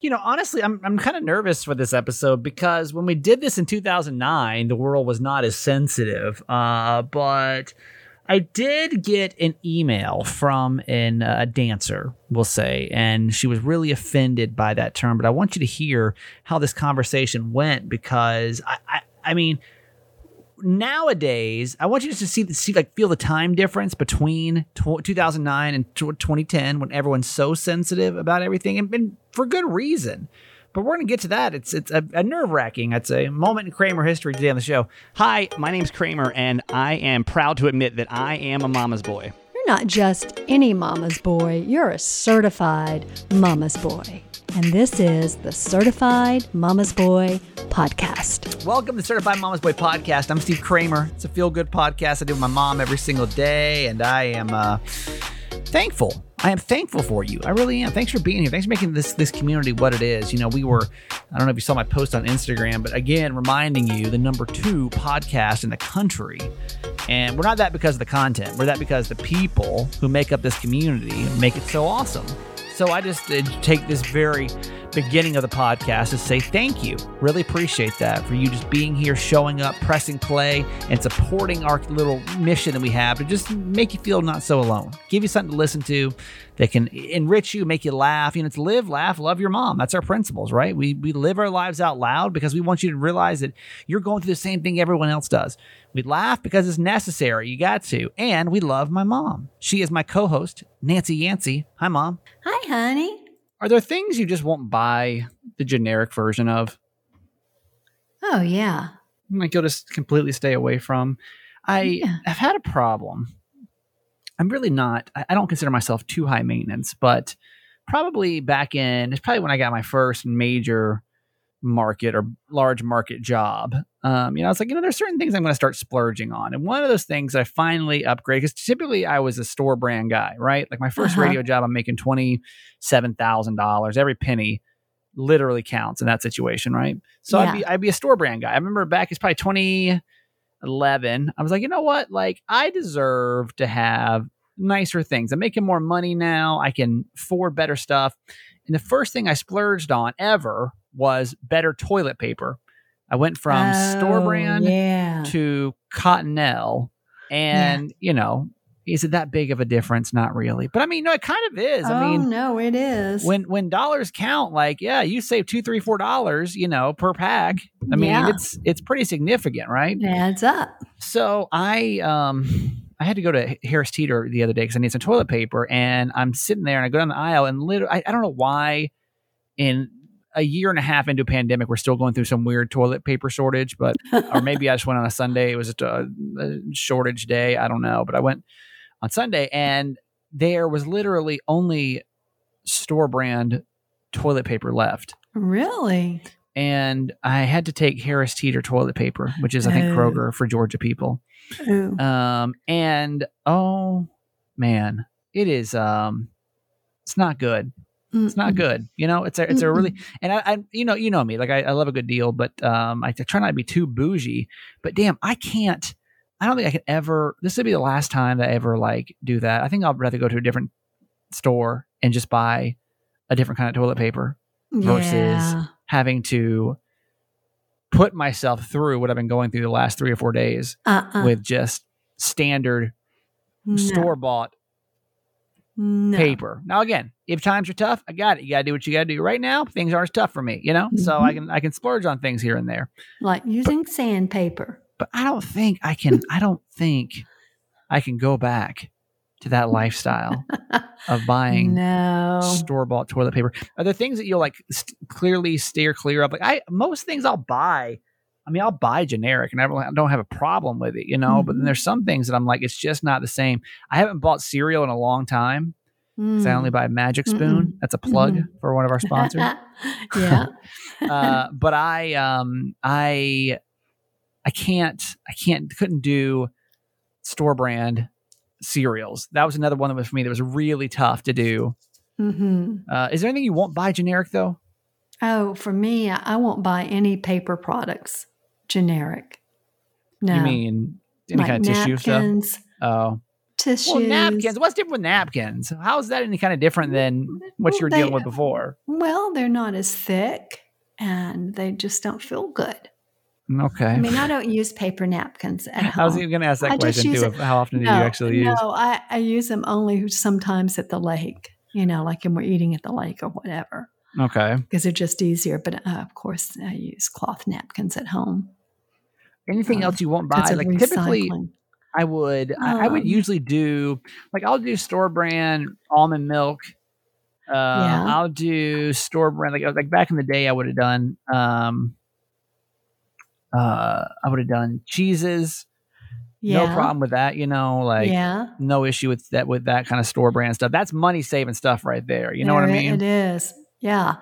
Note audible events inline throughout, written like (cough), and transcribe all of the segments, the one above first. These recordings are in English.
You know, honestly, I'm I'm kind of nervous for this episode because when we did this in 2009, the world was not as sensitive. Uh, but I did get an email from an, uh, a dancer, we'll say, and she was really offended by that term. But I want you to hear how this conversation went because I, I, I mean, nowadays, I want you just to see, see like feel the time difference between tw- 2009 and t- 2010 when everyone's so sensitive about everything, and, and for good reason. But we're going to get to that. It's it's a, a nerve wracking, I'd say, moment in Kramer history today on the show. Hi, my name's Kramer, and I am proud to admit that I am a mama's boy. Not just any mama's boy, you're a certified mama's boy. And this is the Certified Mama's Boy Podcast. Welcome to Certified Mama's Boy Podcast. I'm Steve Kramer. It's a feel good podcast I do with my mom every single day, and I am uh, thankful. I am thankful for you. I really am. Thanks for being here. Thanks for making this this community what it is. You know, we were I don't know if you saw my post on Instagram, but again, reminding you the number two podcast in the country. And we're not that because of the content. We're that because the people who make up this community make it so awesome. So I just take this very beginning of the podcast to say thank you. Really appreciate that for you just being here, showing up, pressing play, and supporting our little mission that we have to just make you feel not so alone. Give you something to listen to that can enrich you, make you laugh. You know, it's live, laugh, love your mom. That's our principles, right? We we live our lives out loud because we want you to realize that you're going through the same thing everyone else does. We laugh because it's necessary. You got to. And we love my mom. She is my co-host, Nancy Yancey. Hi, mom. Hi, honey. Are there things you just won't buy the generic version of? Oh, yeah. Like you'll just completely stay away from. I Yeah. have had a problem. I'm really not. I I don't consider myself too high maintenance, but probably back in it's probably when I got my first major market or large market job. Um, you know, I was like, you know, there's certain things I'm going to start splurging on, and one of those things I finally upgrade because typically I was a store brand guy, right? Like my 1st Uh-huh. radio job, I'm making twenty seven thousand dollars. Every penny literally counts in that situation, right? So I'd be I'd be a store brand guy. I remember back it's probably 2011. I was like, you know what? Like I deserve to have nicer things. I'm making more money now. I can afford better stuff. And the first thing I splurged on ever was better toilet paper. I went from store Oh, brand yeah. to Cottonelle. And, you know, is it that big of a difference? Not really. But I mean, no, it kind of is. I oh, mean, no, it is. when when dollars count, like yeah, you save two, three, four dollars, you know, per pack. I mean, Yeah. it's it's pretty significant, right? it adds up. So I um I had to go to Harris Teeter the other day because I need some toilet paper, and I'm sitting there and I go down the aisle and literally I, I don't know why in a year and a half into a pandemic we're still going through some weird toilet paper shortage, but (laughs) or maybe I just went on a Sunday. It was just a, a shortage day. I don't know, but I went on Sunday and there was literally only store brand toilet paper left. really? And I had to take Harris Teeter toilet paper, which is I think Oh. Kroger for Georgia people. Ooh. Um, and oh man, it is um, it's not good. It's not good. You know, it's a it's a really and I, I you know you know me like I, I love a good deal, but um, I try not to be too bougie. But damn, I can't. I don't think I can ever. This would be the last time that I ever like do that. I think I'll rather go to a different store and just buy a different kind of toilet paper versus Yeah. having to put myself through what I've been going through the last three or four days Uh-uh. with just standard No. store bought No. paper. Now again, if times are tough, I got it. You gotta do what you gotta do. Right now, things aren't as tough for me, you know? So I Mhm. can I can splurge on things here and there. Like using sandpaper. But I don't think I can I don't think I can go back to that (laughs) lifestyle of buying No. store bought toilet paper. Are there things that you'll like st- clearly steer clear of? Like I most things I'll buy. I mean, I'll buy generic and I don't- have a problem with it, you know. But then Mhm. there's some things that I'm like, it's just not the same. I haven't bought cereal in a long time. 'cause I Mm. only buy a Magic Spoon. That's a plug Mhm. for one of our sponsors. (laughs) yeah. (laughs) uh, but I, um, I, I can't, I can't, couldn't do store brand cereals. That was another one that was for me that was really tough to do. hmm Uh, is there anything you won't buy generic though? Oh, for me, I won't buy any paper products generic. No. You mean any like kind of tissue stuff? napkins, Oh, tissues. Well, napkins. What's different with napkins? How is that any kind of different than what you were Well, dealing with before? Well, they're not as thick and they just don't feel good. Okay. I mean, I don't use paper napkins at (laughs) I was home. even going to ask that I question too. it- Of how often do you actually no, use? I, I use them only sometimes at the lake, you know, like when we're eating at the lake or whatever, Okay. because they're just easier. But uh, of course, I use cloth napkins at home. Anything Um, else you won't buy? Like typically. I would. I, I would Um, usually do like I'll do store brand almond milk. Uh, Yeah. I'll do store brand like like back in the day. I would have done. Um, uh, I would have done cheeses. yeah. No problem with that. You know, like yeah. no issue with that with that kind of store brand stuff. That's money saving stuff right there. You know what I mean? It is. Yeah.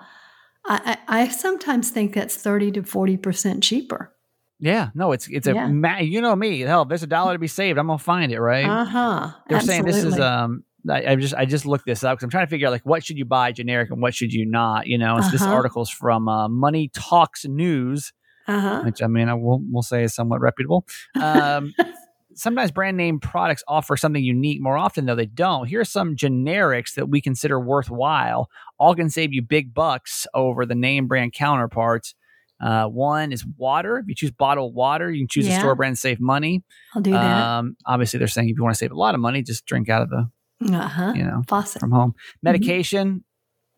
I, I, I sometimes think that's 30 to 40% cheaper. Yeah. No, it's it's a Yeah. ma- you know me. Hell, if there's a dollar to be saved, I'm gonna find it. Right. Uh huh. They're saying this is um. I, I just I just looked this up because I'm trying to figure out like what should you buy generic and what should you not. You know, it's this Uh-huh. article's from uh, Money Talks News, Uh huh. which I mean I will will say is somewhat reputable. Um, (laughs) sometimes brand name products offer something unique. More often though, they don't. Here are some generics that we consider worthwhile. All can save you big bucks over the name brand counterparts. Uh, one is water. If you choose bottled water, you can choose a store brand save money. I'll do that. Um, obviously, they're saying if you want to save a lot of money, just drink out of the Uh huh. you know Faucet. from home. Medication,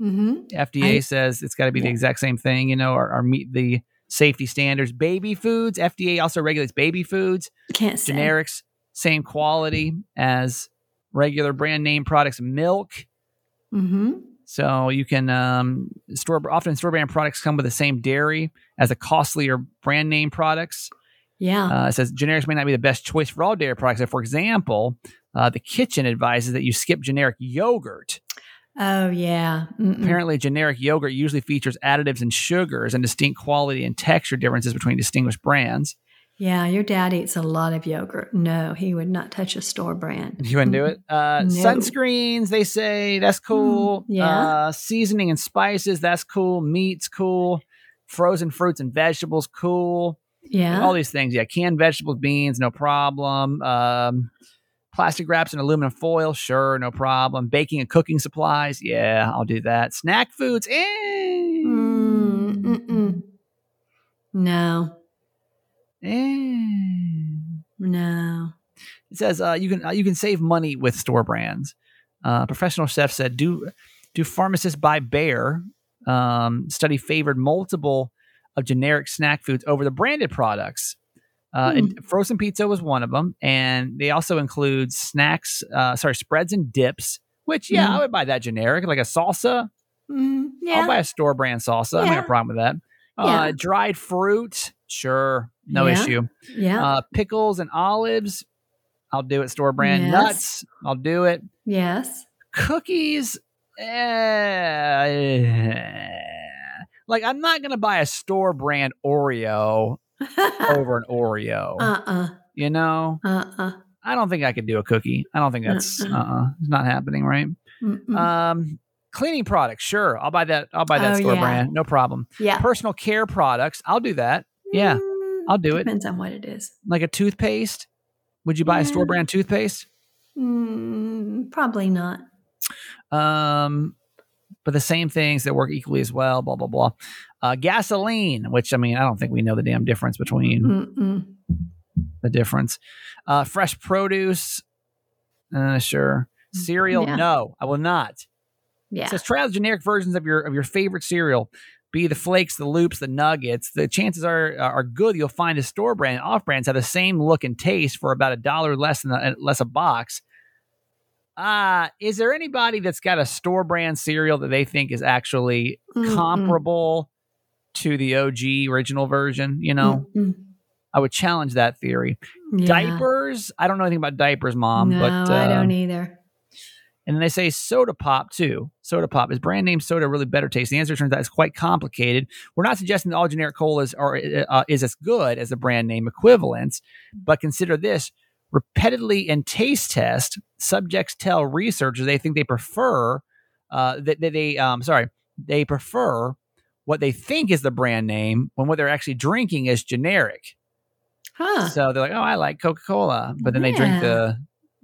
Mm-hmm. FDA I- says it's got to be the exact same thing, you know, or, or meet the safety standards. Baby foods, FDA also regulates baby foods. Can't say. Generics, same quality as regular brand name products. Milk, Mm-hmm. So you can um, store often store brand products come with the same dairy as the costlier brand name products. Yeah. Uh, it says generics may not be the best choice for all dairy products. So for example, uh, the kitchen advises that you skip generic yogurt. oh, yeah. Mm-mm. Apparently, generic yogurt usually features additives and sugars and distinct quality and texture differences between distinguished brands. Yeah. Your dad eats a lot of yogurt. No, he would not touch a store brand. You wouldn't do it? Uh, No. Sunscreens, they say that's cool. Mm, yeah. Uh, seasoning and spices, that's cool. Meat's cool. Frozen fruits and vegetables, cool. Yeah. All these things. Yeah. Canned vegetables, beans, no problem. Um, plastic wraps and aluminum foil, sure, no problem. Baking and cooking supplies, yeah, I'll do that. Snack foods, eh. Mm. No. Eh. No. It says uh, you can uh, you can save money with store brands. Uh, professional chef said, "Do do pharmacists buy Bayer um, study favored multiple of generic snack foods over the branded products? Uh, and frozen pizza was one of them, and they also include snacks, uh, sorry, spreads and dips. Which yeah, Mhm. I would buy that generic, like a salsa. Mm, yeah. I'll buy a store brand salsa. I don't have a problem with that. Uh, Yeah. Dried fruit, sure, no Yeah. issue. yeah. Uh, pickles and olives, I'll do it. Store brand Yes. nuts, I'll do it. yes. Cookies, eh, like I'm not gonna buy a store brand Oreo (laughs) over an Oreo. uh-uh. you know, Uh-uh. I don't think I could do a cookie. I don't think that's uh Uh-uh. uh it's not happening, right? Mm-mm. Um, cleaning products, sure, I'll buy that. I'll buy that Oh, store yeah. brand, no problem. yeah. Personal care products, I'll do that. Yeah, Mm, I'll do it. Depends on what it is. Like a toothpaste. Would you buy a store brand toothpaste? Mm, probably not. Um, but the same things that work equally as well. Blah blah blah. Uh, gasoline, which I mean, I don't think we know the damn difference between Mm-mm. the difference. Uh, fresh produce, uh, sure. Cereal, Yeah. no, I will not. Yeah. It says try out generic versions of your of your favorite cereal. Be the flakes, the loops, the nuggets. The chances are are good. You'll find the store brand, off brands have the same look and taste for about a dollar less than a, less a box. Uh, is there anybody that's got a store brand cereal that they think is actually Mm-mm. comparable to the OG original version? You know, Mm-mm. I would challenge that theory. Yeah. Diapers, I don't know anything about diapers, mom, no, but I uh, don't either. And then they say soda pop too. Soda pop is brand name soda really better taste? The answer turns out it's quite complicated. We're not suggesting that all generic colas are uh, is as good as the brand name equivalents, but consider this: repeatedly in taste test, subjects tell researchers they think they prefer uh, that, that they um sorry they prefer what they think is the brand name when what they're actually drinking is generic. Huh. So they're like, oh, I like Coca Cola, but then they drink the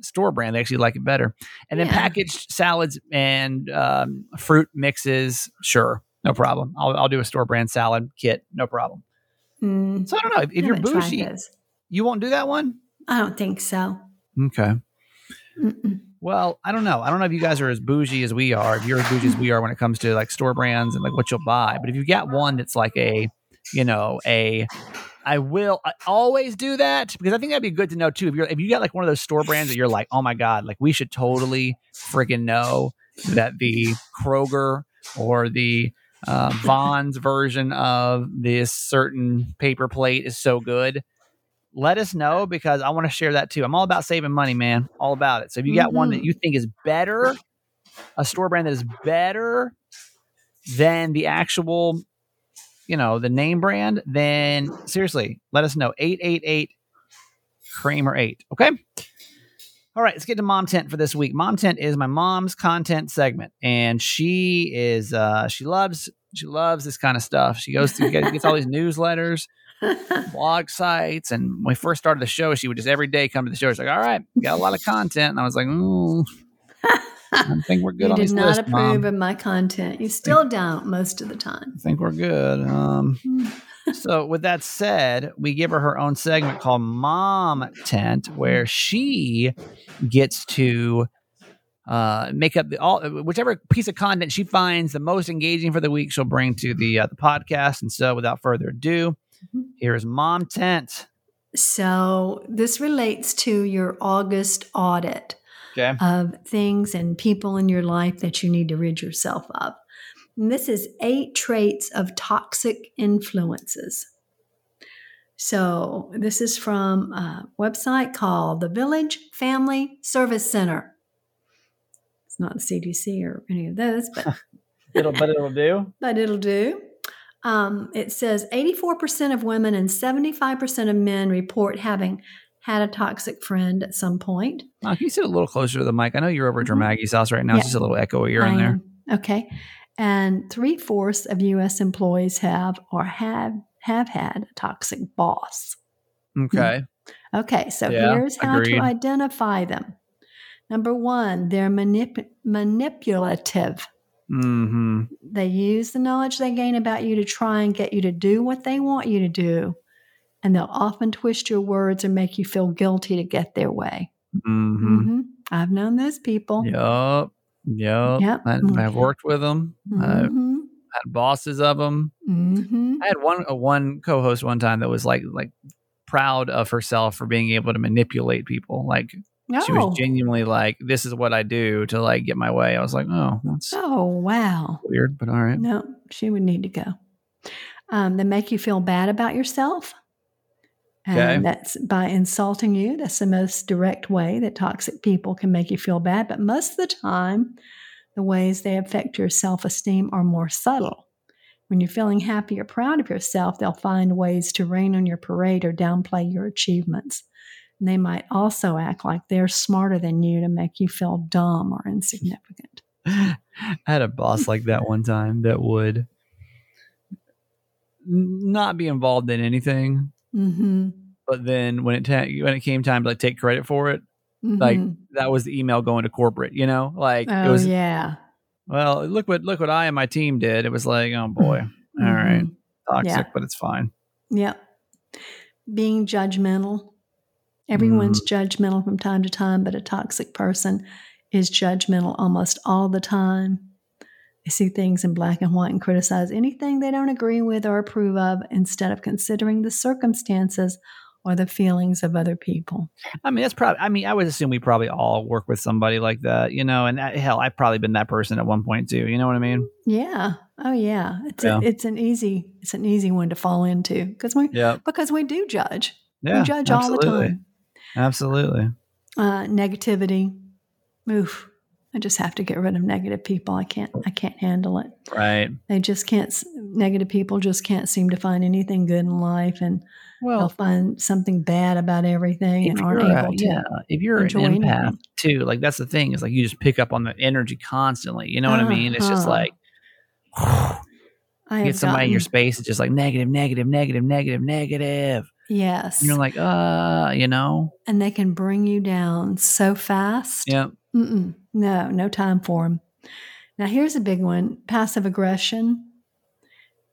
store brand. They actually like it better. And then Yeah. packaged salads and um, fruit mixes, sure, no problem. I'll, I'll do a store brand salad kit, no problem. Mm, So I don't know if, if you're bougie, you won't do that one. I don't think so. Okay. Mm-mm. Well, I don't know. I don't know if you guys are as bougie as we are. If you're as bougie as we are when it comes to like store brands and like what you'll buy. But if you've got one that's like a, you know, a, I will I always do that because I think that'd be good to know too. If you're if you got like one of those store brands that you're like, oh my god, like we should totally freaking know that the Kroger or the uh, Vons version of this certain paper plate is so good let us know because I want to share that too. I'm all about saving money, man. All about it. So if you got one that you think is better, a store brand that is better than the actual, you know, the name brand, then seriously, let us know. 888 Kramer 8. Okay. All right, let's get to Mom Tent for this week. Mom Tent is my mom's content segment, and she is uh she loves she loves this kind of stuff. She goes through gets all these newsletters (laughs) blog sites. And when we first started the show, she would just every day come to the show. She's like, all right, got a lot of content. And I was like, mm, I think we're (laughs) good you on did not approve Mom. of my content. You still don't most of the time. I think we're good. Um, so with that said, we give her her own segment called Mom Tent, where she gets to uh, make up the all whichever piece of content she finds the most engaging for the week. She'll bring to the uh, the podcast. And so, without further ado, here's Mom Tent. So this relates to your August audit Okay. of things and people in your life that you need to rid yourself of. And this is eight traits of toxic influences. So this is from a website called the Village Family Service Center. It's not the CDC or any of those, but (laughs) It'll, but it'll do. (laughs) but it'll do. Um, it says 84% of women and 75% of men report having had a toxic friend at some point. Uh, can you sit a little closer to the mic? I know you're over at Mhm. Dramagi's house right now. It's just a little echoey. You're in there. Okay. And three fourths of U.S. employees have or have have had a toxic boss. Okay. Okay, so Yeah, here's how agreed. to identify them. Number one, they're manip- manipulative. Mm-hmm. They use the knowledge they gain about you to try and get you to do what they want you to do. And they'll often twist your words and make you feel guilty to get their way. Mm-hmm. hmm I've known those people. Yep. Yep. Yep. I, Okay. I've worked with them. I've hmm had bosses of them. hmm I had one a one co-host one time that was like like proud of herself for being able to manipulate people. Like she Oh. was genuinely like, "This is what I do to like get my way." I was like, "Oh, that's oh, wow. weird," but all right. No, she would need to go. Um, they make you feel bad about yourself. And Okay. that's by insulting you. That's the most direct way that toxic people can make you feel bad. But most of the time, the ways they affect your self esteem are more subtle. When you're feeling happy or proud of yourself, they'll find ways to rain on your parade or downplay your achievements. And they might also act like they're smarter than you to make you feel dumb or insignificant. (laughs) I had a boss like that one time that would not be involved in anything, Mm-hmm. but then when it ta- when it came time to like take credit for it, Like, Mhm. that was the email going to corporate. You know, like oh it was. yeah, Well, look what look what I and my team did. It was like, oh boy, all right, Mhm. toxic, Yeah. but it's fine. Yep. Being judgmental. Everyone's Mm. judgmental from time to time, but a toxic person is judgmental almost all the time. They see things in black and white and criticize anything they don't agree with or approve of instead of considering the circumstances or the feelings of other people. I mean, that's probably. I mean, I would assume we probably all work with somebody like that, you know. And that, hell, I've probably been that person at one point too. You know what I mean? Yeah. Oh yeah. It's Yeah. A, it's an easy it's an easy one to fall into because we Yeah. because we do judge. Yeah. we judge all the absolutely. time. Absolutely. uh, negativity. Oof, I just have to get rid of negative people. I can't. I can't handle it. Right. They just can't. Negative people just can't seem to find anything good in life, and they'll Well, find something bad about everything, and aren't you're, a- able to. yeah, if you're an enjoy empath anything. too, like that's the thing is like you just pick up on the energy constantly. You know what I mean? It's just Uh-huh. like I have get somebody in your space. It's just like negative, negative, negative, negative, negative. Yes. And you're like, uh, you know, and they can bring you down so fast. yeah, Mm-mm. No, no time for them. Now, here's a big one passive aggression.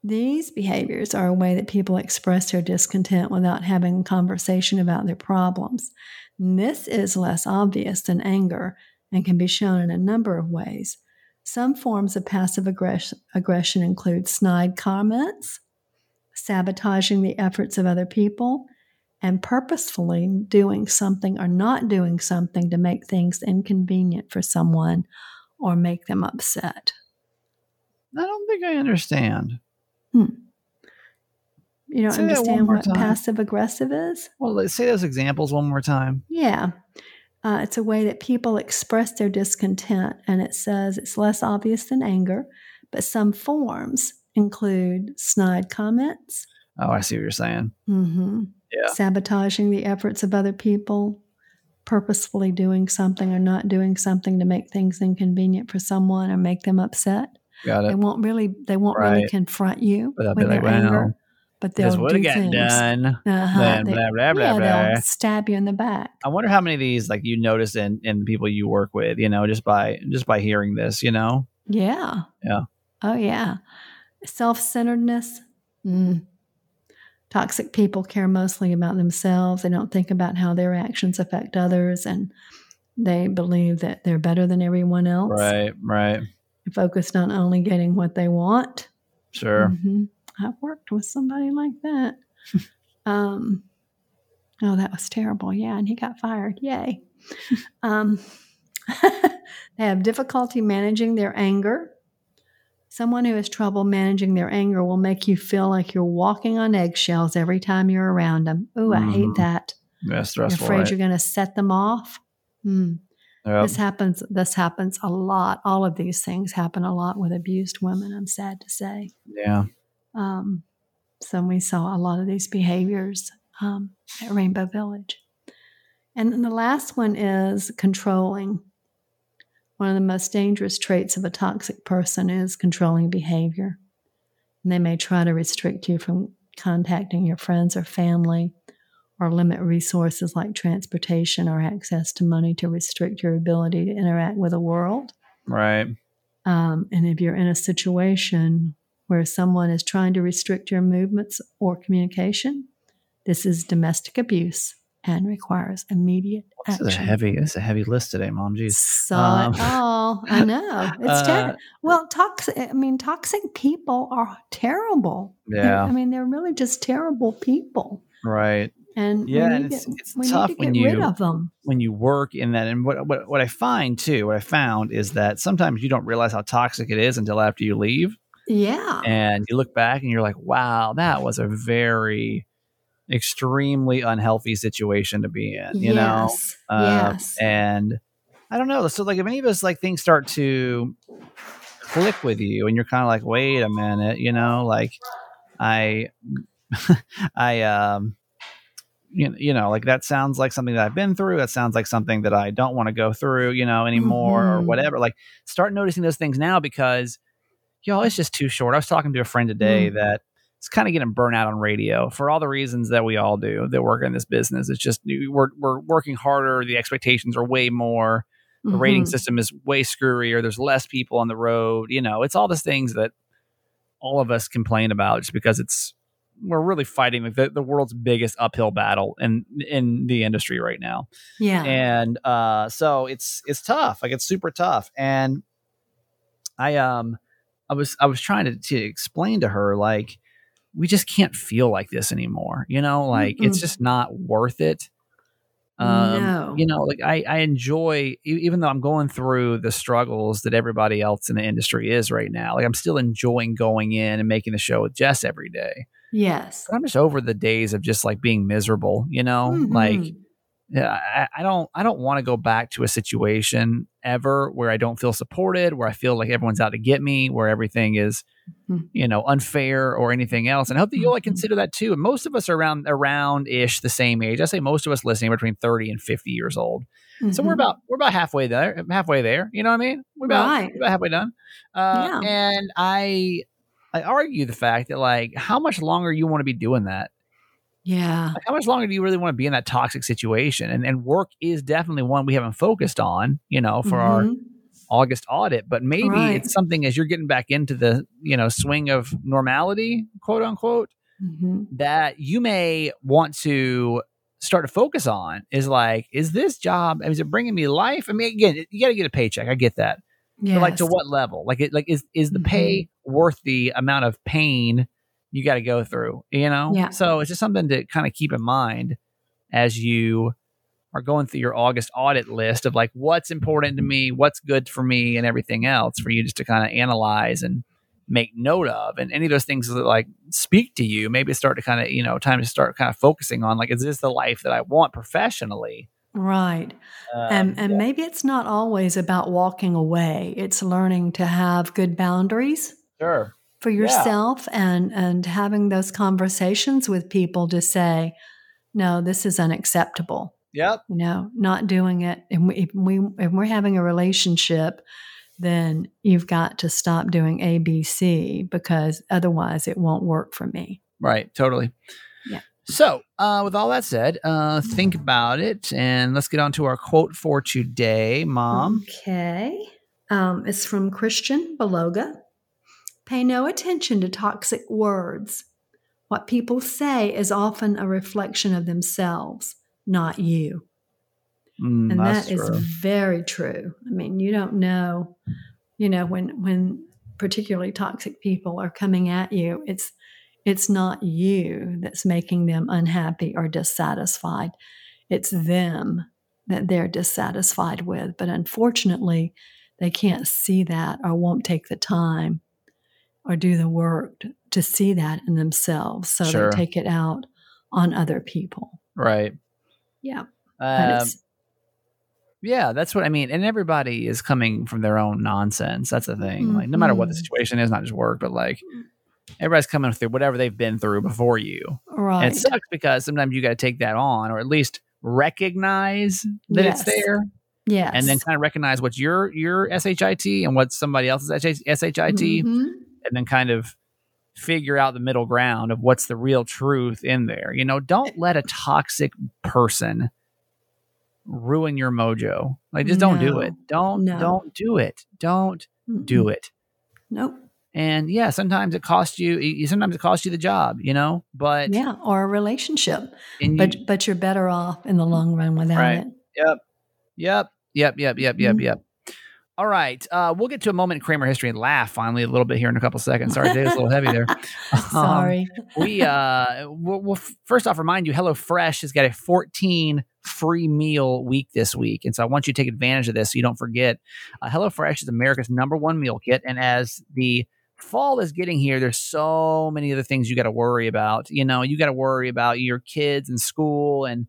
These behaviors are a way that people express their discontent without having a conversation about their problems. This is less obvious than anger and can be shown in a number of ways. Some forms of passive aggress- aggression include snide comments, sabotaging the efforts of other people, and purposefully doing something or not doing something to make things inconvenient for someone or make them upset. I don't think I understand. You don't Say understand what time. passive aggressive is? Well, let's say those examples one more time. Yeah. Uh, it's a way that people express their discontent, and it says it's less obvious than anger, but some forms include snide comments, Oh, I see what you're saying. hmm Yeah. sabotaging the efforts of other people, purposefully doing something or not doing something to make things inconvenient for someone or make them upset. Got They won't really they won't really confront you But they'll be like, anger, but they'll do things. done. Uh-huh. Blah blah blah yeah, blah. they'll stab you in the back. I wonder how many of these like you notice in in the people you work with. You know, just by just by hearing this. You know. Yeah. Yeah. Oh yeah. Self centeredness. Mm. Toxic people care mostly about themselves. They don't think about how their actions affect others, and they believe that they're better than everyone else. Right. Right. They're focused on only getting what they want. Sure. Mhm. I've worked with somebody like that. (laughs) um, oh, that was terrible. Yeah, and he got fired. Yay. (laughs) um, (laughs) they have difficulty managing their anger. Someone who has trouble managing their anger will make you feel like you're walking on eggshells every time you're around them. Oh, I hate Mhm. that. Yeah, You're stressful. afraid Right? you're going to set them off. Hmm. Yep. This happens. This happens a lot. All of these things happen a lot with abused women. I'm sad to say. Yeah. Um, so we saw a lot of these behaviors um, at Rainbow Village. And then the last one is controlling. One of the most dangerous traits of a toxic person is controlling behavior. And they may try to restrict you from contacting your friends or family or limit resources like transportation or access to money to restrict your ability to interact with the world. Right. Um, and if you're in a situation where someone is trying to restrict your movements or communication, this is domestic abuse and requires immediate This is a heavy. This is a heavy list today, Mom. Jeez. Saw Um, it (laughs) all. I (laughs) know. It's uh, terrible. Well, toxic. I mean, toxic people are terrible. Yeah. I mean, they're really just terrible people, Right. and Yeah, and it's- to, it's tough to when get rid you- of them. when you work in that and what, what what I find too, what I found is that sometimes you don't realize how toxic it is until after you leave. Yeah. And you look back and you're like, wow, that was a very extremely unhealthy situation to be in, you know? yes. Uh, yes. And I don't know. So like if any of us like things start to click with you and you're kind of like, wait a minute, you know, like I (laughs) I um you know, you know, like that sounds like something that I've been through. That sounds like something that I don't want to go through, you know, anymore or Mhm. whatever. Like start noticing those things now because y'all, it's just too short. I was talking to a friend today Mm. that it's kind of getting burnt out on radio for all the reasons that we all do that work in this business. It's just we're we're working harder. The expectations are way more. The rating Mhm. system is way screwier. There's less people on the road. You know, it's all these things that all of us complain about just because it's we're really fighting like the, the world's biggest uphill battle in in the industry right now Yeah. and uh so it's it's tough like it's super tough and i um i was i was trying to, to explain to her like we just can't feel like this anymore you know like it's Mm-mm. just not worth it um No. you know like i i enjoy even though i'm going through the struggles that everybody else in the industry is right now like i'm still enjoying going in and making the show with jess every day yes. but i'm just over the days of just like being miserable you know like Mhm. yeah, I, I don't I don't want to go back to a situation ever where I don't feel supported, where I feel like everyone's out to get me, where everything is, Mhm. you know, unfair or anything else. And I hope that you'll like Mhm. consider that too. And most of us are around around ish the same age. I say most of us listening are between 30 and 50 years old. So we're Mhm. about we're about halfway there, halfway there. You know what I mean? We're about, Right. we're about halfway done. Uh, Yeah. And I I argue the fact that like how much longer you want to be doing that. Yeah. Like, how much longer do you really want to be in that toxic situation? And and work is definitely one we haven't focused on, you know, for our Mhm. August audit, but maybe Right. it's something as you're getting back into the, you know, swing of normality, quote unquote, Mhm. that you may want to start to focus on is like, is this job, is it bringing me life? I mean, again, you got to get a paycheck. I get that. Yes. But like to what level? Like it, like is, is the pay worth the amount of pain you got to go through, you know? Yeah. So it's just something to kind of keep in mind as you are going through your August audit list of like what's important to me, what's good for me, and everything else for you just to kind of analyze and make note of. And any of those things that like speak to you, maybe start to kind of, you know, time to start kind of focusing on like, is this the life that I want professionally? Right. Um, and and maybe it's not always about walking away. It's learning to have good boundaries sure. For yourself and and having those conversations with people to say, no, this is unacceptable. Yep. You know, not doing it. And we, if we if we're having a relationship, then you've got to stop doing A, B, C because otherwise it won't work for me. Right. Totally. Yeah. So, uh, with all that said, uh, think about it and let's get on to our quote for today, Mom. Okay. Um, it's from Christian Baloga. Pay no attention to toxic words. What people say is often a reflection of themselves, not you. Mm, And that is true. very true. I mean, you don't know, you know, when when particularly toxic people are coming at you, it's it's not you that's making them unhappy or dissatisfied. It's them that they're dissatisfied with. But unfortunately, they can't see that or won't take the time or do the work to, to see that in themselves. So Sure. they take it out on other people. right. Yeah. Um, yeah, that's what I mean. And everybody is coming from their own nonsense. That's the thing. Like, no matter what the Mhm. situation is, not just work, but like everybody's coming through whatever they've been through before you. right. And it sucks because sometimes you got to take that on or at least recognize that Yes. it's there yes. and then kind of recognize what's your your SHIT and what somebody else's SHIT Mhm. And then kind of figure out the middle ground of what's the real truth in there. You know, don't let a toxic person ruin your mojo. Like just don't do it. Don't No. don't do it. Don't do it. Nope. And yeah, sometimes it costs you you- sometimes it costs you the job, you know? But Yeah, or a relationship. you, But but you're better off in the long run without Right. it. Yep. Yep. Yep. Yep. Yep. Yep. Mhm. Yep. All right. Uh, we'll get to a moment in Kramer history and laugh finally a little bit here in a couple seconds. Sorry, was a little heavy there. (laughs) Um, Sorry. we uh we'll, we'll f- first off remind you HelloFresh has got a 14 free meal week this week, and so I want you to take advantage of this so you don't forget. Uh, HelloFresh is America's number one meal kit, and as the fall is getting here, there's so many other things you got to worry about. You know, you got to worry about your kids and school and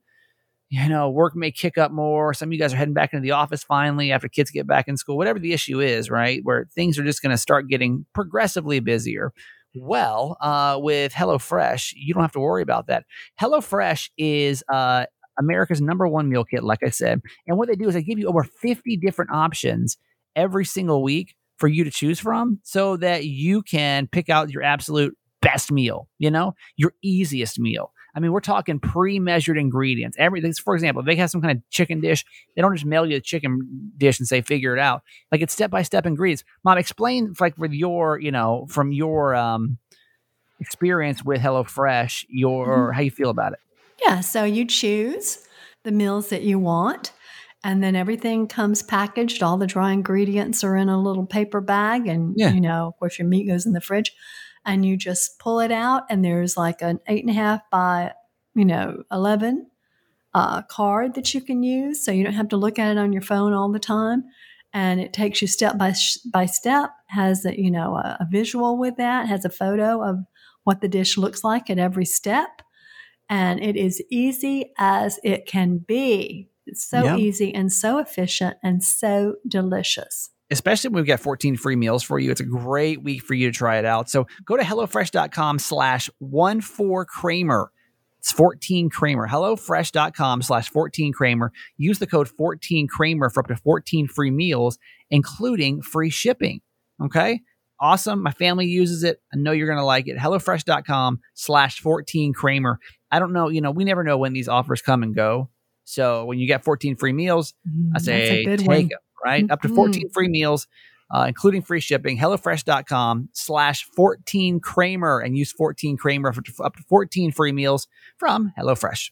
you know, work may kick up more. Some of you guys are heading back into the office finally after kids get back in school, whatever the issue is, right? Where things are just going to start getting progressively busier. Well, uh, with HelloFresh, you don't have to worry about that. HelloFresh is uh, America's number one meal kit, like I said. And what they do is they give you over 50 different options every single week for you to choose from so that you can pick out your absolute best meal, you know, your easiest meal. I mean, we're talking pre-measured ingredients. Everything. For example, if they have some kind of chicken dish, they don't just mail you a chicken dish and say figure it out. Like it's step by step ingredients. Mom, explain like with your, you know, from your um experience with HelloFresh, your how you feel about it. Yeah, so you choose the meals that you want, and then everything comes packaged. All the dry ingredients are in a little paper bag, and Yeah. you know, of course, your meat goes in the fridge, and you just pull it out, and there's like an eight and a half by, you know, eleven uh, card that you can use, so you don't have to look at it on your phone all the time. And it takes you step by sh- by step. Has a, you know a, a visual with that. Has a photo of what the dish looks like at every step and it is easy as it can be. It's so Yeah. easy and so efficient and so delicious. Especially when we've got 14 free meals for you. It's a great week for you to try it out. So go to HelloFresh.com slash one four Kramer. It's 14 Kramer. HelloFresh.com slash 14 Kramer. Use the code 14 Kramer for up to 14 free meals, including free shipping. Okay. awesome. My family uses it. I know you're going to like it. HelloFresh.com slash 14 Kramer. I don't know, you know, we never know when these offers come and go. So when you get 14 free meals, I Mm, a say take one. them, right? Up to Mhm. 14 free meals, uh, including free shipping. HelloFresh.com slash 14 Kramer and use 14 Kramer for for up to 14 free meals from HelloFresh.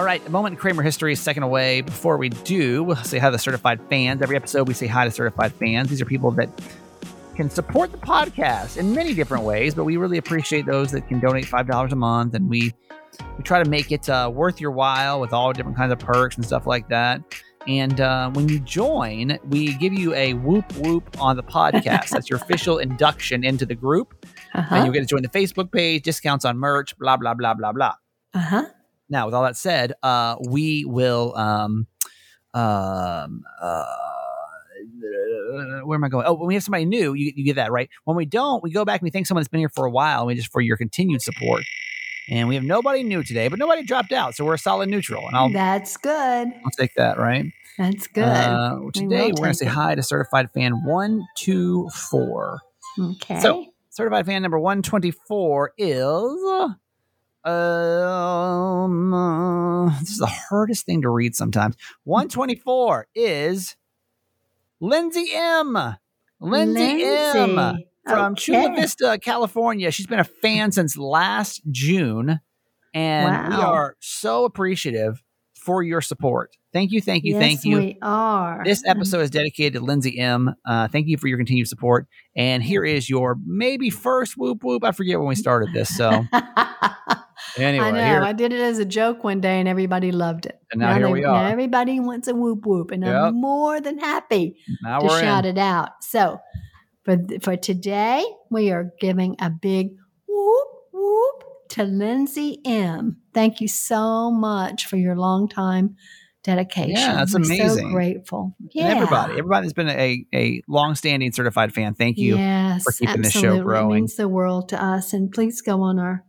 All right, a moment in Kramer history is second away. Before we do, we'll say hi to the certified fans. Every episode, we say hi to certified fans. These are people that can support the podcast in many different ways, but we really appreciate those that can donate five dollars a month, and we we try to make it uh, worth your while with all different kinds of perks and stuff like that. And uh, when you join, we give you a whoop whoop on the podcast. That's your (laughs) official induction into the group, and Uh-huh. you get to join the Facebook page, discounts on merch, blah blah blah blah blah. Uh-huh. Now, with all that said, uh, we will. Um, um, uh, where am I going? Oh, when we have somebody new, you, you get that right. When we don't, we go back and we thank someone that's been here for a while, and we just for your continued support. And we have nobody new today, but nobody dropped out, so we're a solid neutral. And I'll, That's good. I'll take that, right? That's good. Uh, today, will we're going to say hi to certified fan one two four. okay. So, certified fan number 124 is. Um, uh, this is the hardest thing to read sometimes. 124 is Lindsay M. Lindsay, M. Lindsay. From Chula Vista, California. She's been a fan since last June. And we are so appreciative for your support. Thank you, thank you, yes, thank you. We are. This episode is dedicated to Lindsay M. Uh, thank you for your continued support. And here is your maybe first whoop whoop. I forget when we started this. So (laughs) anyway, I know. here, I did it as a joke one day, and everybody loved it. And now here they- we now are. everybody wants a whoop whoop, and Yep. I'm more than happy now to shout in. it out. So for for today, we are giving a big whoop whoop to Lindsay M. Thank you so much for your long time dedication. Yeah, that's We're So amazing. grateful. Yeah. And everybody, everybody that's been a a long standing certified fan. Thank you. Yes, for keeping this show absolutely. It growing. means the world to us. And please go on our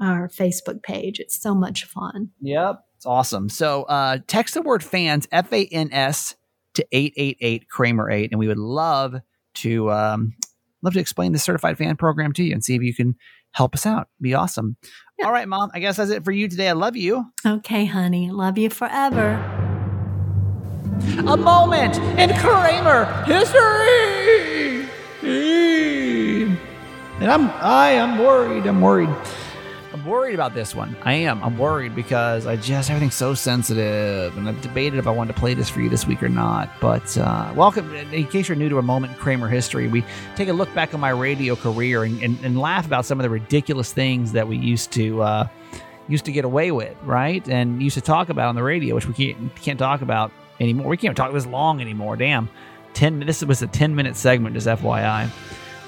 our Facebook page. It's so much fun. Yep. It's awesome. So uh text the word fans, F A N S to 888 Kramer 8 and we would love to um love to explain the certified fan program to you and see if you can help us out. Be awesome. Yeah. All right, mom. I guess that's it for you today. I love you. Okay, honey. Love you forever. A moment in Kramer history. And I'm I am worried. I'm worried. I'm worried about this one. I am. I'm worried because I just everything's so sensitive, and I've debated if I wanted to play this for you this week or not. But uh, welcome. In case you're new to a moment in Kramer history, we take a look back on my radio career and, and, and laugh about some of the ridiculous things that we used to uh, used to get away with, right? And used to talk about on the radio, which we can't can't talk about anymore. We can't talk this long anymore. Damn, ten. This was a ten minute segment, just FYI.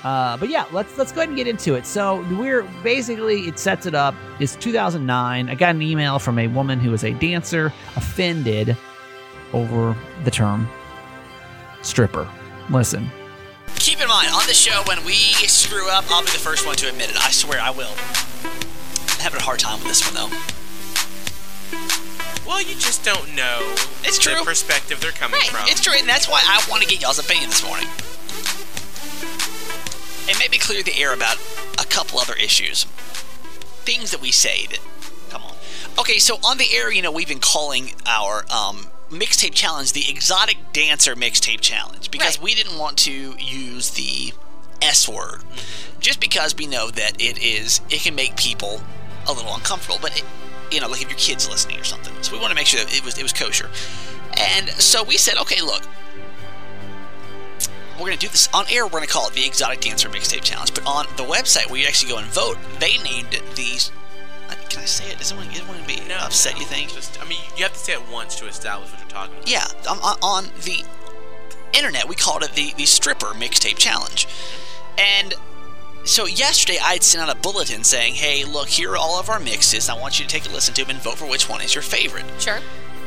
Uh, but yeah, let's let's go ahead and get into it. So we're basically it sets it up. It's 2009. I got an email from a woman who was a dancer offended over the term stripper. Listen, Keep in mind, on the show, when we screw up, I'll be the first one to admit it. I swear I will. I'm having a hard time with this one, though. Well, you just don't know It's true. the true. perspective they're coming Right, from. it's true, and that's why I want to get y'all's opinion this morning. And maybe clear the air about a couple other issues. Things that we say that. Come on. Okay, so on the air, you know, we've been calling our um, mixtape challenge the Exotic Dancer Mixtape Challenge because Right. we didn't want to use the S word. Just because we know that it is, it can make people a little uncomfortable, but it, you know, like if your kid's listening or something. So we want to make sure that it was it was kosher. And so we said, okay, look, we're going to do this on air. We're going to call it the Exotic Dancer Mixtape Challenge. But on the website where you actually go and vote, they named it these. uh, Can I say it? Does anyone, anyone be No, upset? no. You think? Just, I mean, you have to say it once to establish what you're talking about. Yeah, on, on, on the internet, we called it the, the Stripper Mixtape Challenge. And so yesterday I had sent out a bulletin saying, hey, look, here are all of our mixes. I want you to take a listen to them and vote for which one is your favorite. Sure.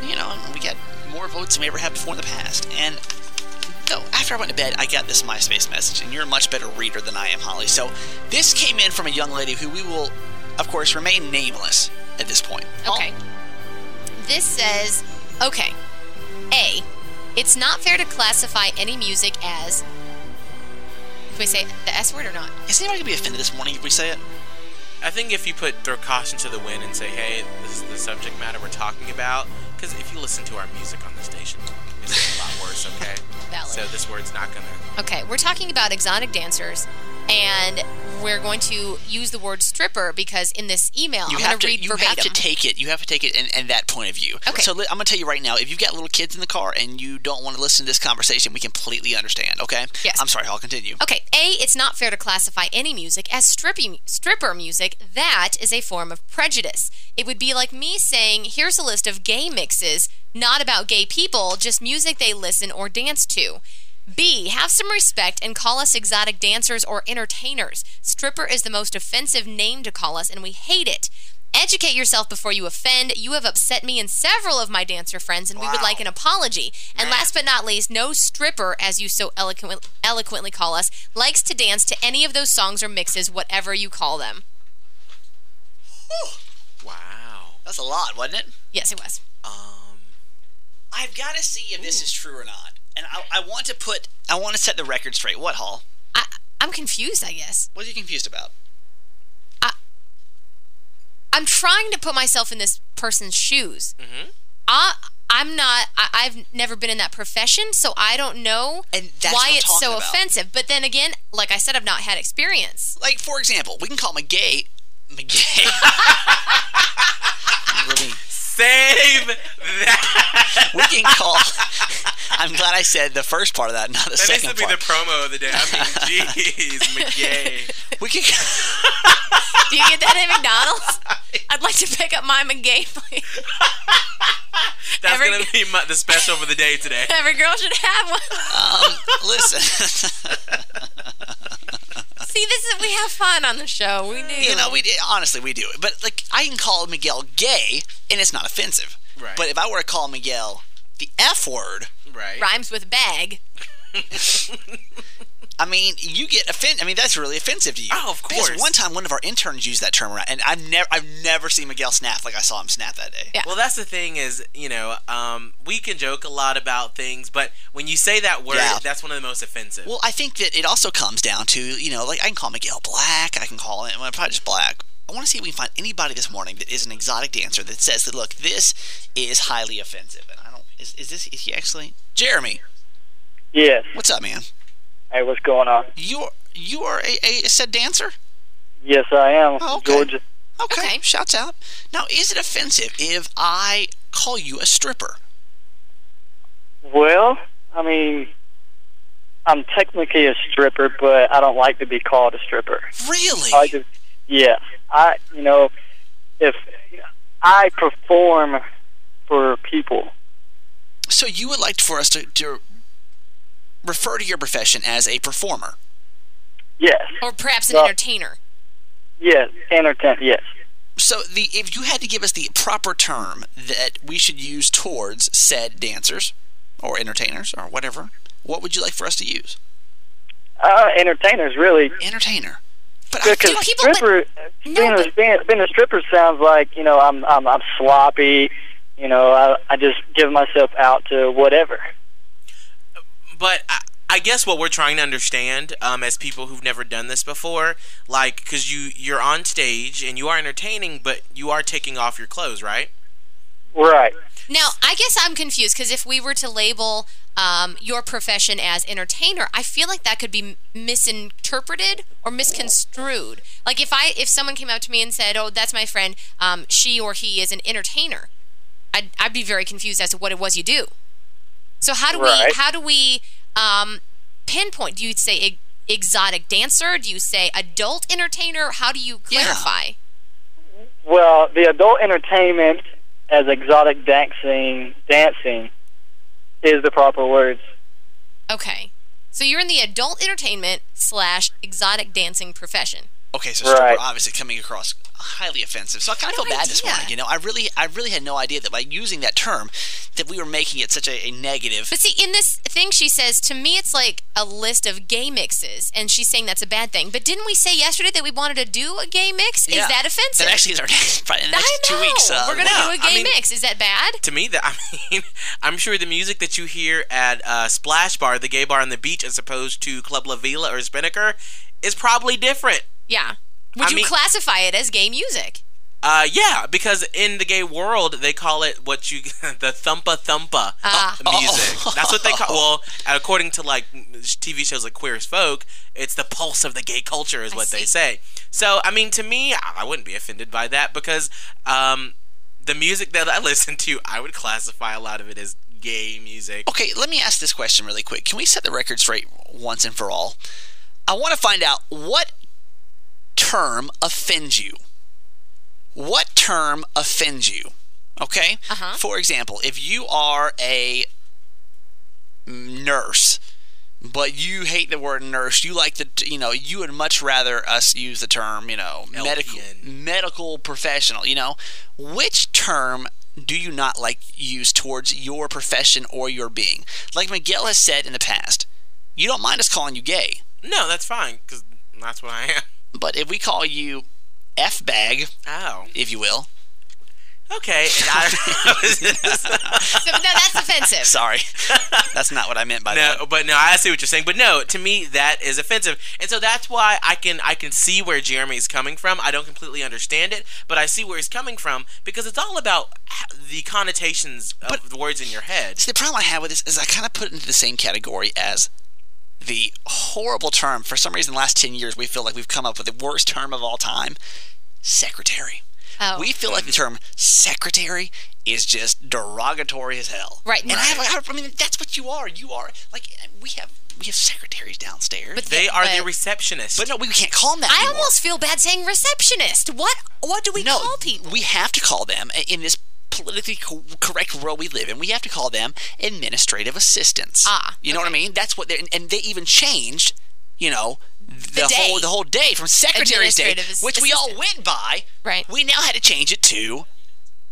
You know, we got more votes than we ever had before in the past. And no, after I went to bed, I got this MySpace message, and you're a much better reader than I am, Holly. So this came in from a young lady who we will, of course, remain nameless at this point. Okay. This says, okay. A. It's not fair to classify any music as. Can we say the S word or not? Is anybody gonna be offended this morning if we say it? I think if you put throw caution to the wind and say, "Hey, this is the subject matter we're talking about," because if you listen to our music on the station, it's a lot worse. Okay. So this word's not gonna. Okay, we're talking about exotic dancers, and we're going to use the word stripper because in this email, You I'm going to. read You verbatim. have to take it. You have to take it in, in that point of view. Okay. So li- I'm gonna tell you right now. If you've got little kids in the car and you don't want to listen to this conversation, we completely understand. Okay. Yes. I'm sorry. I'll continue. Okay, A, it's not fair to classify any music as strippy, stripper music. That is a form of prejudice. It would be like me saying, here's a list of gay mixes, not about gay people, just music they listen or dance to. B, have some respect and call us exotic dancers or entertainers. Stripper is the most offensive name to call us, and we hate it. Educate yourself before you offend. You have upset me and several of my dancer friends, and we would like an apology. And last but not least, no stripper, as you so eloquent, eloquently call us, likes to dance to any of those songs or mixes, whatever you call them. Wow. That's a lot, wasn't it? Yes, it was. Um. I've got to see if this is true or not. And I, I want to put. I want to set the record straight. What, Hall? I, I'm confused, I guess. What are you confused about? I'm trying to put myself in this person's shoes. Mm-hmm. I, I'm not. I, I've never been in that profession, so I don't know And that's why it's so about. offensive. But then again, like I said, I've not had experience. Like, for example, we can call him a gay. McGay. really, Save that. we can call. (laughs) I'm glad I said the first part of that, not the That needs second to be part. the promo of the day. I mean, (laughs) jeez, McGay. we can. (laughs) Do you get that at McDonald's? (laughs) I'd like to pick up my McGay, please. That's Every- gonna be my, the special for the day today. Every girl should have one. um, listen. See, this is we have fun on the show. We do. you know, we honestly we do it, but like I can call Miguel gay, and it's not offensive. Right. But if I were to call Miguel the F word, Right. rhymes with bag. (laughs) I mean, you get offended. I mean, that's really offensive to you. Oh, of Because course. one time, one of our interns used that term around, and I've never, I've never seen Miguel snap like I saw him snap that day. Yeah. Well, that's the thing is, you know, um, we can joke a lot about things, but when you say that word, Yeah. that's one of the most offensive. Well, I think that it also comes down to, you know, like I can call Miguel black. I can call him, well, probably just black. I want to see if we can find anybody this morning that is an exotic dancer that says that, look, this is highly offensive. And I don't, is, is this, is he actually? Jeremy, Yes. what's up, man? Hey, what's going on? You're, you are a, a said dancer? Yes, I am. Oh, okay. Georgia. Okay, Okay. shouts out. Now, is it offensive if I call you a stripper? Well, I mean, I'm technically a stripper, but I don't like to be called a stripper. Really? I just, yeah, I, you know, if I perform for people, So you would like for us to, to refer to your profession as a performer? yes, Or perhaps an Well- entertainer. yes, entertain, yes. So the if you had to give us the proper term that we should use towards said dancers or entertainers or whatever, what would you like for us to use? Uh, entertainers, really, Entertainer. But I because feel people- but- stripper, No, being, a, but- being, being a stripper sounds like you know I'm I'm I'm sloppy. You know, I I just give myself out to whatever. but I, I guess what we're trying to understand, um, as people who've never done this before, like, because you you're on stage and you are entertaining, but you are taking off your clothes, right? Right. Now, I guess I'm confused because if we were to label um, your profession as entertainer, I feel like that could be misinterpreted or misconstrued. Like if I if someone came up to me and said, "Oh, that's my friend. Um, she or he is an entertainer," I'd, I'd be very confused as to what it was you do. So how do we how do we um, pinpoint? Do you say e- exotic dancer? Do you say adult entertainer? How do you Yeah. clarify? Well, the adult entertainment as exotic dancing dancing is the proper words. Okay. So you're in the adult entertainment slash exotic dancing profession. Okay, so Right. stripper obviously coming across highly offensive. So I kind of No feel bad this idea. morning. You know, I really, I really had no idea that by using that term, that we were making it such a, a negative. But see, in this thing, she says to me, it's like a list of gay mixes, and she's saying that's a bad thing. But didn't we say yesterday that we wanted to do a gay mix? Yeah. Is that offensive? That actually is our next, (laughs) probably in the next I know. two weeks. Uh, We're gonna yeah. do a gay I mean- mix. Is that bad? To me, that (laughs) I mean, I'm sure the music that you hear at uh, Splash Bar, the gay bar on the beach, as opposed to Club La Vela or Spinnaker, is probably different. Yeah. Would I you mean- classify it as gay music? Uh, yeah, because in the gay world they call it what you (laughs) the thumpa thumpa Ah. (laughs) music. That's what they call. (laughs) Well, according to like TV shows like Queer as Folk, it's the pulse of the gay culture, is what they say. So, I mean, to me, I I wouldn't be offended by that because um, the music that I listen to, I would classify a lot of it as gay music. Okay, let me ask this question really quick. Can we set the record straight once and for all? I want to find out what term offends you. What term offends you? Okay? Uh-huh. For example, if you are a nurse, but you hate the word nurse, you like the, you know, you would much rather us use the term, you know, medical medical professional, you know, which term do you not like use towards your profession or your being? Like Miguel has said in the past, you don't mind us calling you gay, No, that's fine because that's what I am. But if we call you F bag, Oh, if you will, okay. (laughs) (laughs) So, no, that's offensive. sorry, that's not what I meant by no, that. but no, I see what you're saying. But no, to me that is offensive, and so that's why I can I can see where Jeremy is coming from. I don't completely understand it, but I see where he's coming from because it's all about the connotations of But- the words in your head. See, the problem I have with this is I kind of put it into the same category as the horrible term. For some reason, the last 10 years, we feel like we've come up with the worst term of all time secretary. Oh. We feel like the term secretary is just derogatory as hell. Right. And I, have, I mean, that's what you are. You are, like, we have we have secretaries downstairs. But But, They are the receptionists. But- no, we can't call them that I anymore. almost feel bad saying receptionist. What? What do we no, call people? we have to call them in this politically co- correct world we live in. We have to call them administrative assistants. Ah, you know what I mean? That's what they are and they even changed. You know. The, day. whole the whole day from Secretary's Day, which we all went by. Right. We now had to change it to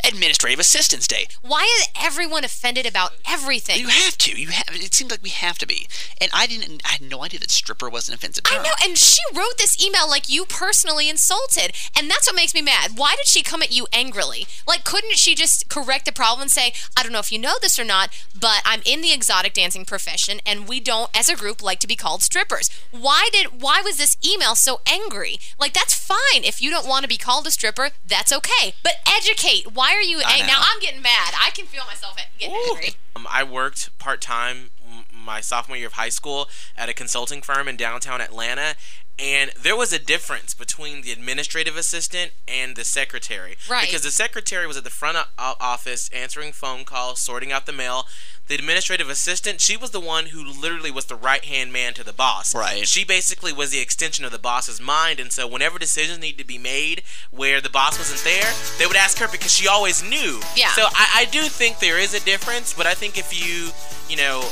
Administrative Assistance Day. Why is everyone offended about everything? You have to. You have. It seems like we have to be. And I didn't. I had no idea that stripper was an offensive term. I know, and she wrote this email like you personally insulted, and that's what makes me mad. Why did she come at you angrily? Like, couldn't she just correct the problem and say, I don't know if you know this or not, but I'm in the exotic dancing profession, and we don't, as a group, like to be called strippers. Why did? Why was this email so angry? Like, that's fine if you don't want to be called a stripper. That's okay, but educate. Why are you? I ang- now I'm getting mad. I can feel myself getting angry. Um, I worked part time my sophomore year of high school at a consulting firm in downtown Atlanta, and there was a difference between the administrative assistant and the secretary. Right. Because the secretary was at the front o- o- office answering phone calls, sorting out the mail. The administrative assistant, she was the one who literally was the right hand man to the boss. Right. She basically was the extension of the boss's mind, and so whenever decisions needed to be made where the boss wasn't there, they would ask her because she always knew. Yeah. So I, I do think there is a difference, but I think if you, you know,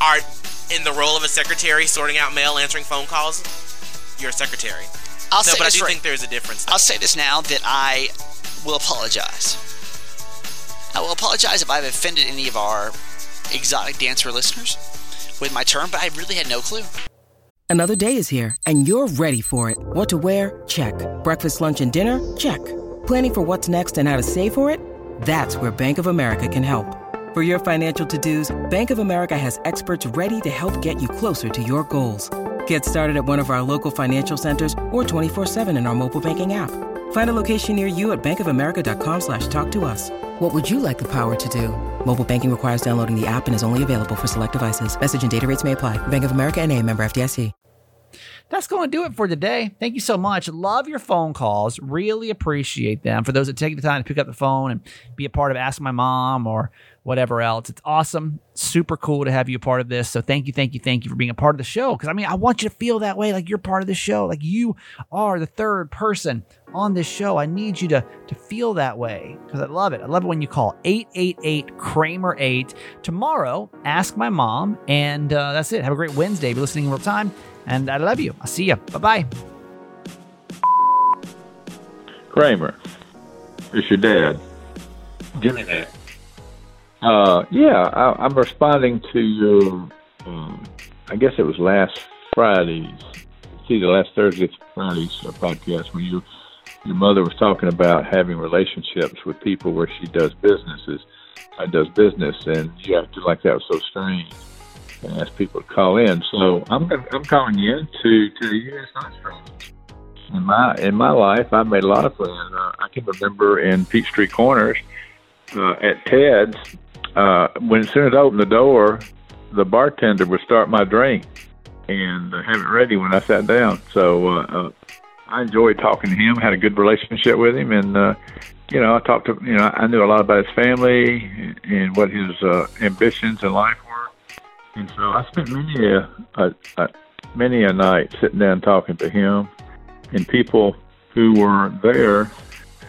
are in the role of a secretary, sorting out mail, answering phone calls, you're secretary. I'll so, say but I this do right- think there's a difference. I'll say this now that I will apologize. I will apologize if I've offended any of our exotic dancer listeners with my term, but I really had no clue. Another day is here, and you're ready for it. What to wear? Check. Breakfast, lunch, and dinner? Check. Planning for what's next and how to save for it? That's where Bank of America can help. For your financial to-dos, Bank of America has experts ready to help get you closer to your goals. Get started at one of our local financial centers or 24-7 in our mobile banking app. Find a location near you at bankofamerica.com slash talk to us. What would you like the power to do? Mobile banking requires downloading the app and is only available for select devices. Message and data rates may apply. Bank of America and a member FDIC. that's going to do it for today. Thank you so much. Love your phone calls. Really appreciate them. For those that take the time to pick up the phone and be a part of Ask My Mom or whatever else. It's awesome. Super cool to have you a part of this. So thank you, thank you, thank you for being a part of the show. Because I mean, I want you to feel that way, like you're part of the show, like you are the third person on this show. I need you to to feel that way because I love it. I love it when you call 888 Kramer 8. Tomorrow, ask my mom. And uh, that's it. Have a great Wednesday. Be listening in real time. And I love you. I'll see you. Bye bye. Kramer, it's your dad. Give me that. Uh, yeah, I, I'm responding to your. Um, I guess it was last Friday's. See, the last Thursday, Friday's uh, podcast when you your mother was talking about having relationships with people where she does businesses, uh, does business, and you acted like that was so strange, and asked people to call in. So I'm I'm calling you in to tell you it's not strange. In my in my life, I've made a lot of friends. Uh, I can remember in Peachtree Corners uh, at Ted's uh, when as soon as I opened the door, the bartender would start my drink and uh, have it ready when I sat down. So uh, uh, I enjoyed talking to him. Had a good relationship with him, and uh, you know, I talked to you know, I knew a lot about his family and what his uh, ambitions in life were, and so I spent many a, a, a many a night sitting down talking to him and people who were there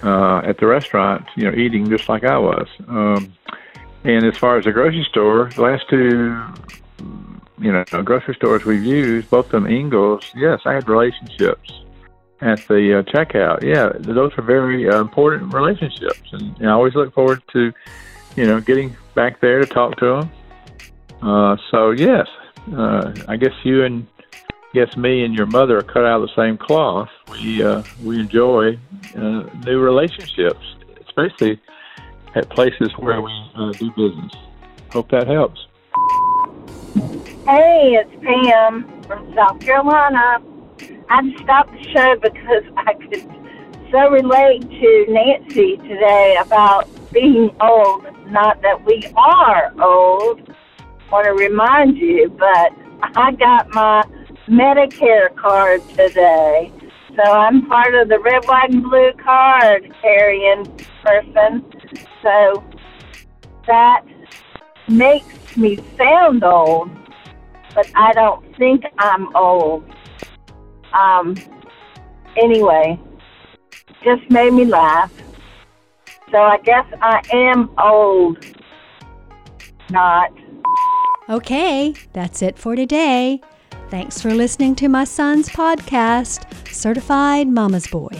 uh, at the restaurant, you know, eating just like I was. Um, and as far as the grocery store, the last two, you know, grocery stores we've used, both of them Ingles, yes, I had relationships at the uh, checkout. Yeah, those are very uh, important relationships, and, and I always look forward to, you know, getting back there to talk to them. Uh, so yes, uh, I guess you and guess me and your mother are cut out of the same cloth. We uh, we enjoy uh, new relationships, especially at places where we uh, do business. Hope that helps. Hey, it's Pam from South Carolina. I stopped the show because (laughs) I could so relate to Nancy today about being old. Not that we are old, I want to remind you, but I got my Medicare card today. So I'm part of the red, white, and blue card carrying person. So that makes me sound old, but I don't think I'm old. Um, anyway, just made me laugh. So I guess I am old. Not. Okay, that's it for today. Thanks for listening to my son's podcast, Certified Mama's Boy.